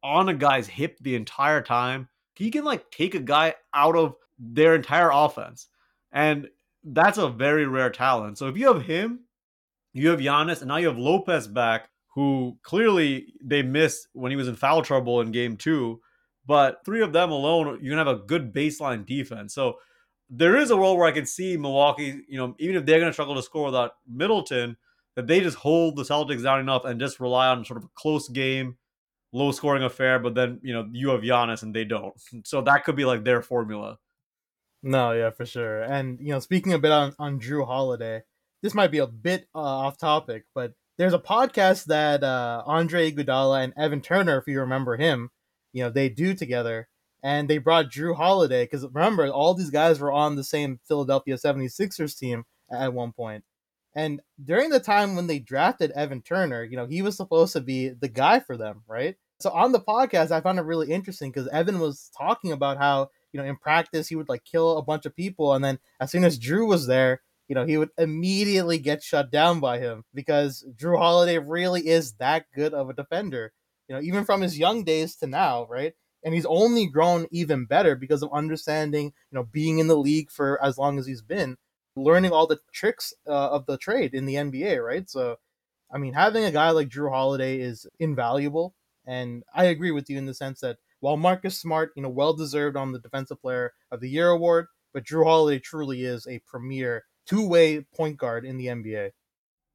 on a guy's hip the entire time, he can like take a guy out of their entire offense, and that's a very rare talent. So if you have him, you have Giannis, and now you have Lopez back, who clearly they missed when he was in foul trouble in Game Two. But three of them alone, you're gonna have a good baseline defense. So there is a world where I can see Milwaukee, you know, even if they're to struggle to score without Middleton, that they just hold the Celtics down enough and just rely on sort of a close game, low scoring affair. But then, you know, you have Giannis and they don't. So that could be like their formula. No, yeah, for sure. And, you know, speaking a bit on, on Jrue Holiday, this might be a bit uh, off topic, but there's a podcast that uh, Andre Iguodala and Evan Turner, if you remember him, you know, they do together and they brought Jrue Holiday because remember all these guys were on the same Philadelphia 76ers team at one point. And during the time when they drafted Evan Turner, you know, he was supposed to be the guy for them, right? So on the podcast, I found it really interesting because Evan was talking about how, you know, in practice he would like kill a bunch of people and then as soon as Jrue was there, you know, he would immediately get shut down by him because Jrue Holiday really is that good of a defender. You know, even from his young days to now, right? and he's only grown even better because of understanding, you know, being in the league for as long as he's been, learning all the tricks uh, of the trade in the NBA, right? So, I mean, having a guy like Jrue Holiday is invaluable, and I agree with you in the sense that while Marcus Smart, you know, well deserved on the Defensive Player of the Year award, but Jrue Holiday truly is a premier two-way point guard in the NBA.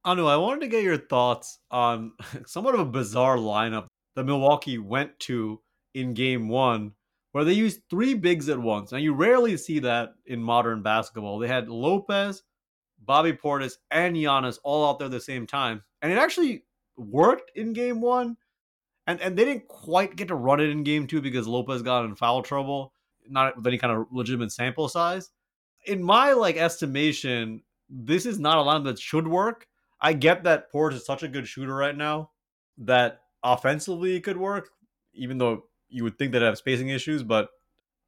Anu, I wanted to get your thoughts on somewhat of a bizarre lineup that Milwaukee went to in game one where they used three bigs at once. Now, you rarely see that in modern basketball. They had Lopez, Bobby Portis, and Giannis all out there at the same time. And it actually worked in game one. And, and they didn't quite get to run it in game two because Lopez got in foul trouble, not with any kind of legitimate sample size. In my like estimation, this is not a line that should work. I get that Portis is such a good shooter right now that offensively it could work, even though you would think they'd have spacing issues, but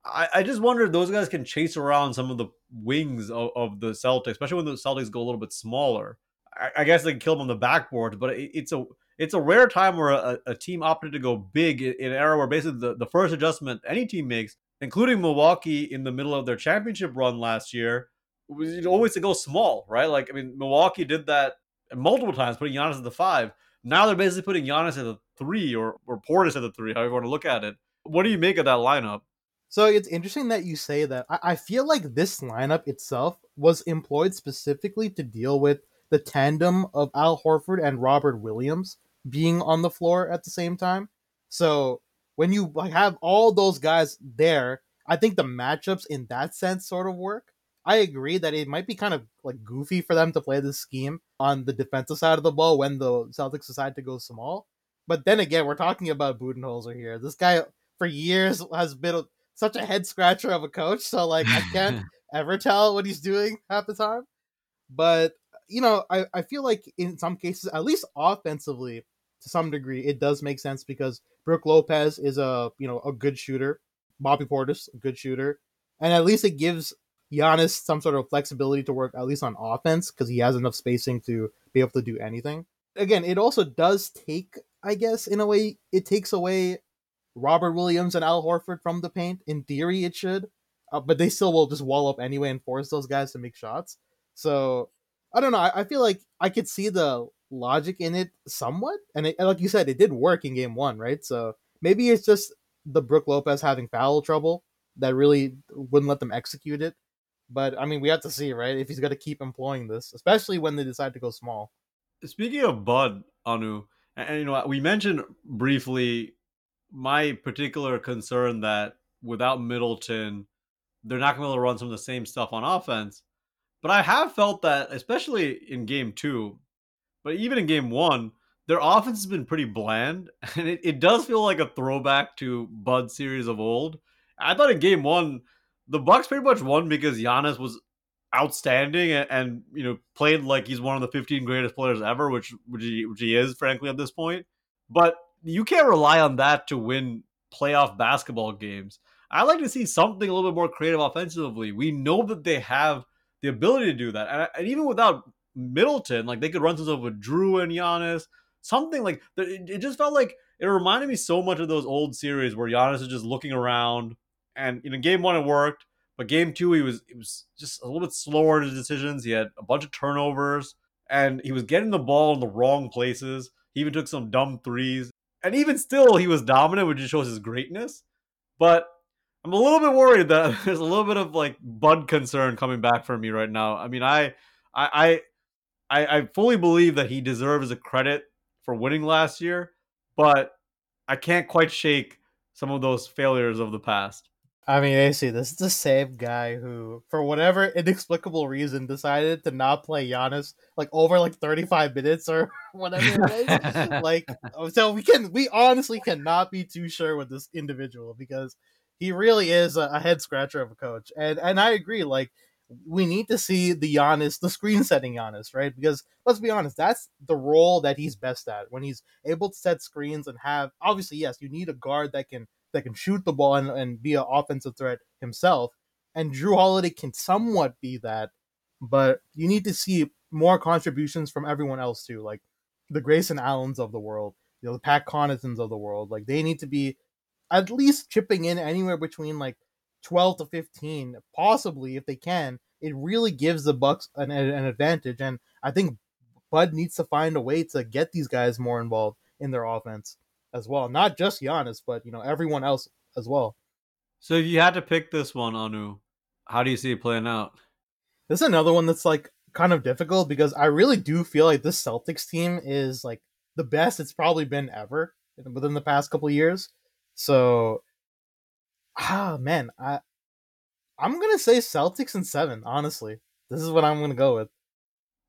I, I just wonder if those guys can chase around some of the wings of, of the Celtics, especially when the Celtics go a little bit smaller. I, I guess they can kill them on the backboard, but it, it's a it's a rare time where a, a team opted to go big in, an era where basically the, the first adjustment any team makes, including Milwaukee in the middle of their championship run last year, was always to go small, right? Like I mean, Milwaukee did that multiple times, putting Giannis at the five. Now they're basically putting Giannis at the three or, or Portis at the three, however you want to look at it. What do you make of that lineup? So it's interesting that you say that. I, I feel like this lineup itself was employed specifically to deal with the tandem of Al Horford and Robert Williams being on the floor at the same time. So when you like have all those guys there, I think the matchups in that sense sort of work. I agree that it might be kind of like goofy for them to play this scheme on the defensive side of the ball when the Celtics decide to go small. But then again, we're talking about Budenholzer here. This guy for years has been a, such a head scratcher of a coach, so like I can't ever tell what he's doing half the time. But you know, I, I feel like in some cases, at least offensively, to some degree, it does make sense because Brook Lopez is a you know a good shooter, Bobby Portis a good shooter, and at least it gives Giannis some sort of flexibility to work at least on offense because he has enough spacing to be able to do anything. Again, it also does take, I guess, in a way, it takes away Robert Williams and Al Horford from the paint. In theory, it should, uh, but they still will just wall up anyway and force those guys to make shots. So I don't know. I, I feel like I could see the logic in it somewhat, and it, like you said, it did work in game one, right? So maybe it's just the Brook Lopez having foul trouble that really wouldn't let them execute it. But I mean, we have to see, right? If he's going to keep employing this, especially when they decide to go small. Speaking of Bud Anu, and, and you know, we mentioned briefly my particular concern that without Middleton, they're not going to be able to run some of the same stuff on offense. But I have felt that, especially in game two, but even in game one, their offense has been pretty bland. And it, it does feel like a throwback to Bud series of old. I thought in game one, the Bucks pretty much won because Giannis was outstanding and, and, you know played like he's one of the 15 greatest players ever, which which he, which he is, frankly, at this point. But you can't rely on that to win playoff basketball games. I like to see something a little bit more creative offensively. We know that they have the ability to do that, and, and even without Middleton, like they could run themselves with Jrue and Giannis, something like that. It, it just felt like it reminded me so much of those old series where Giannis is just looking around, and you know, game one it worked, but game two he was it was just a little bit slower in his decisions. He had a bunch of turnovers, and he was getting the ball in the wrong places. He even took some dumb threes, and even still, he was dominant, which just shows his greatness. But I'm a little bit worried that there's a little bit of like Bud concern coming back for me right now. I mean, I, I, I, I fully believe that he deserves a credit for winning last year, but I can't quite shake some of those failures of the past. I mean, AC, this is the same guy who, for whatever inexplicable reason, decided to not play Giannis like over like 35 minutes or whatever it is. like, oh, so we can, we honestly cannot be too sure with this individual because he really is a, a head scratcher of a coach. And and I agree, like we need to see the Giannis, the screen setting Giannis, right? Because let's be honest, that's the role that he's best at. When he's able to set screens and have obviously, yes, you need a guard that can that can shoot the ball and, and be an offensive threat himself. And Jrue Holiday can somewhat be that, but you need to see more contributions from everyone else too, like the Grayson Allens of the world, you know, the Pat Connaughtons of the world. Like they need to be at least chipping in anywhere between like 12 to 15 possibly if they can it really gives the bucks an, an advantage and i think bud needs to find a way to get these guys more involved in their offense as well not just Giannis but you know everyone else as well so if you had to pick this one anu how do you see it playing out this is another one that's like kind of difficult because i really do feel like this celtics team is like the best it's probably been ever within the past couple years so, ah, man, I I'm gonna say Celtics in seven. Honestly, this is what I'm gonna go with.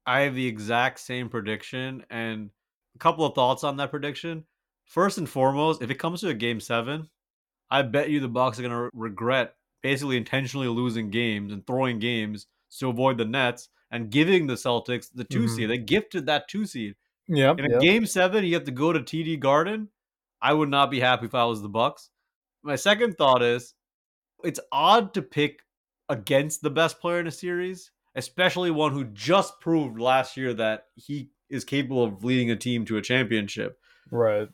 I have the exact same prediction, and a couple of thoughts on that prediction. First and foremost, if it comes to a game seven, I bet you the Bucks are gonna regret basically intentionally losing games and throwing games to avoid the Nets and giving the Celtics the 2 mm-hmm. seed. They gifted that two seed. Yeah. In a yep. game seven, you have to go to TD Garden I would not be happy if I was the Bucks. My second thought is it's odd to pick against the best player in a series, especially one who just proved last year that he is capable of leading a team to a championship. Right.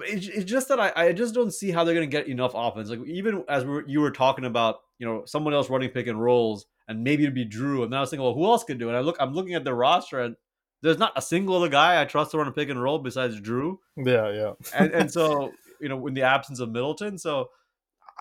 It's, it's just that I, I just don't see how they're going to get enough offense. Like even as we you were talking about, you know, someone else running pick and rolls, and maybe it'd be Jrue. And then I was thinking, well, who else could do it? I look, I'm looking at the roster, and there's not a single other guy I trust to run a pick and roll besides Jrue. Yeah, yeah. and and so you know, in the absence of Middleton, so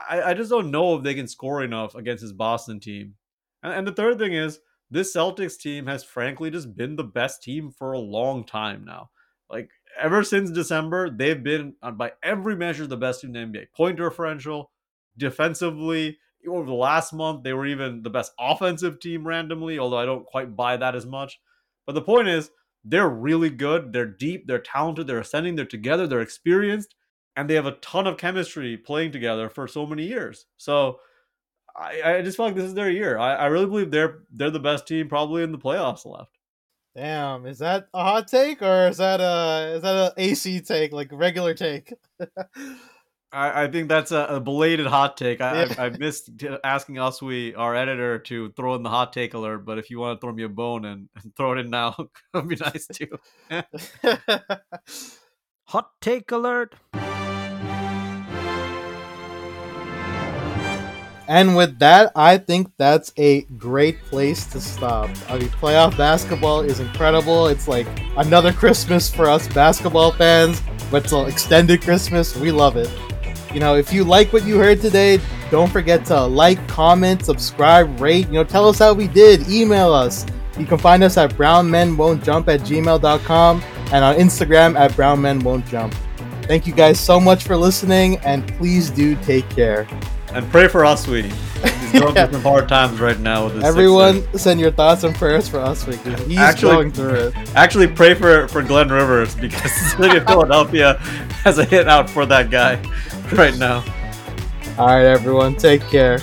I, I just don't know if they can score enough against this Boston team. And, and the third thing is this Celtics team has frankly just been the best team for a long time now. Like ever since December, they've been uh, by every measure the best team in the NBA. Point differential, defensively, over the last month, they were even the best offensive team randomly, although I don't quite buy that as much. But the point is, they're really good. They're deep. They're talented. They're ascending. They're together. They're experienced, and they have a ton of chemistry playing together for so many years. So I, I just feel like this is their year. I, I really believe they're they're the best team probably in the playoffs left. Damn, is that a hot take or is that a is that a AC take, like regular take? I, I think that's a, a belated hot take. I, Yeah. I, I missed t- asking Uswe, our editor, to throw in the hot take alert. But if you want to throw me a bone and, and throw it in now, it'd be nice too. Hot take alert. And with that, I think that's a great place to stop. I mean, playoff basketball is incredible. It's like another Christmas for us basketball fans, but it's an extended Christmas. We love it. You know, if you like what you heard today, don't forget to like, comment, subscribe, rate. You know, tell us how we did. Email us. You can find us at brownmenwon'tjump at gmail.com and on Instagram at brownmenwon'tjump. Thank you guys so much for listening, and please do take care. And pray for Uswe. He's going through some hard times right now with this. Everyone, send your thoughts and prayers for us because he's Actually- going through it. Actually, pray for for Glenn Rivers because the city of Philadelphia has a hit out for that guy right now. All right, everyone, take care.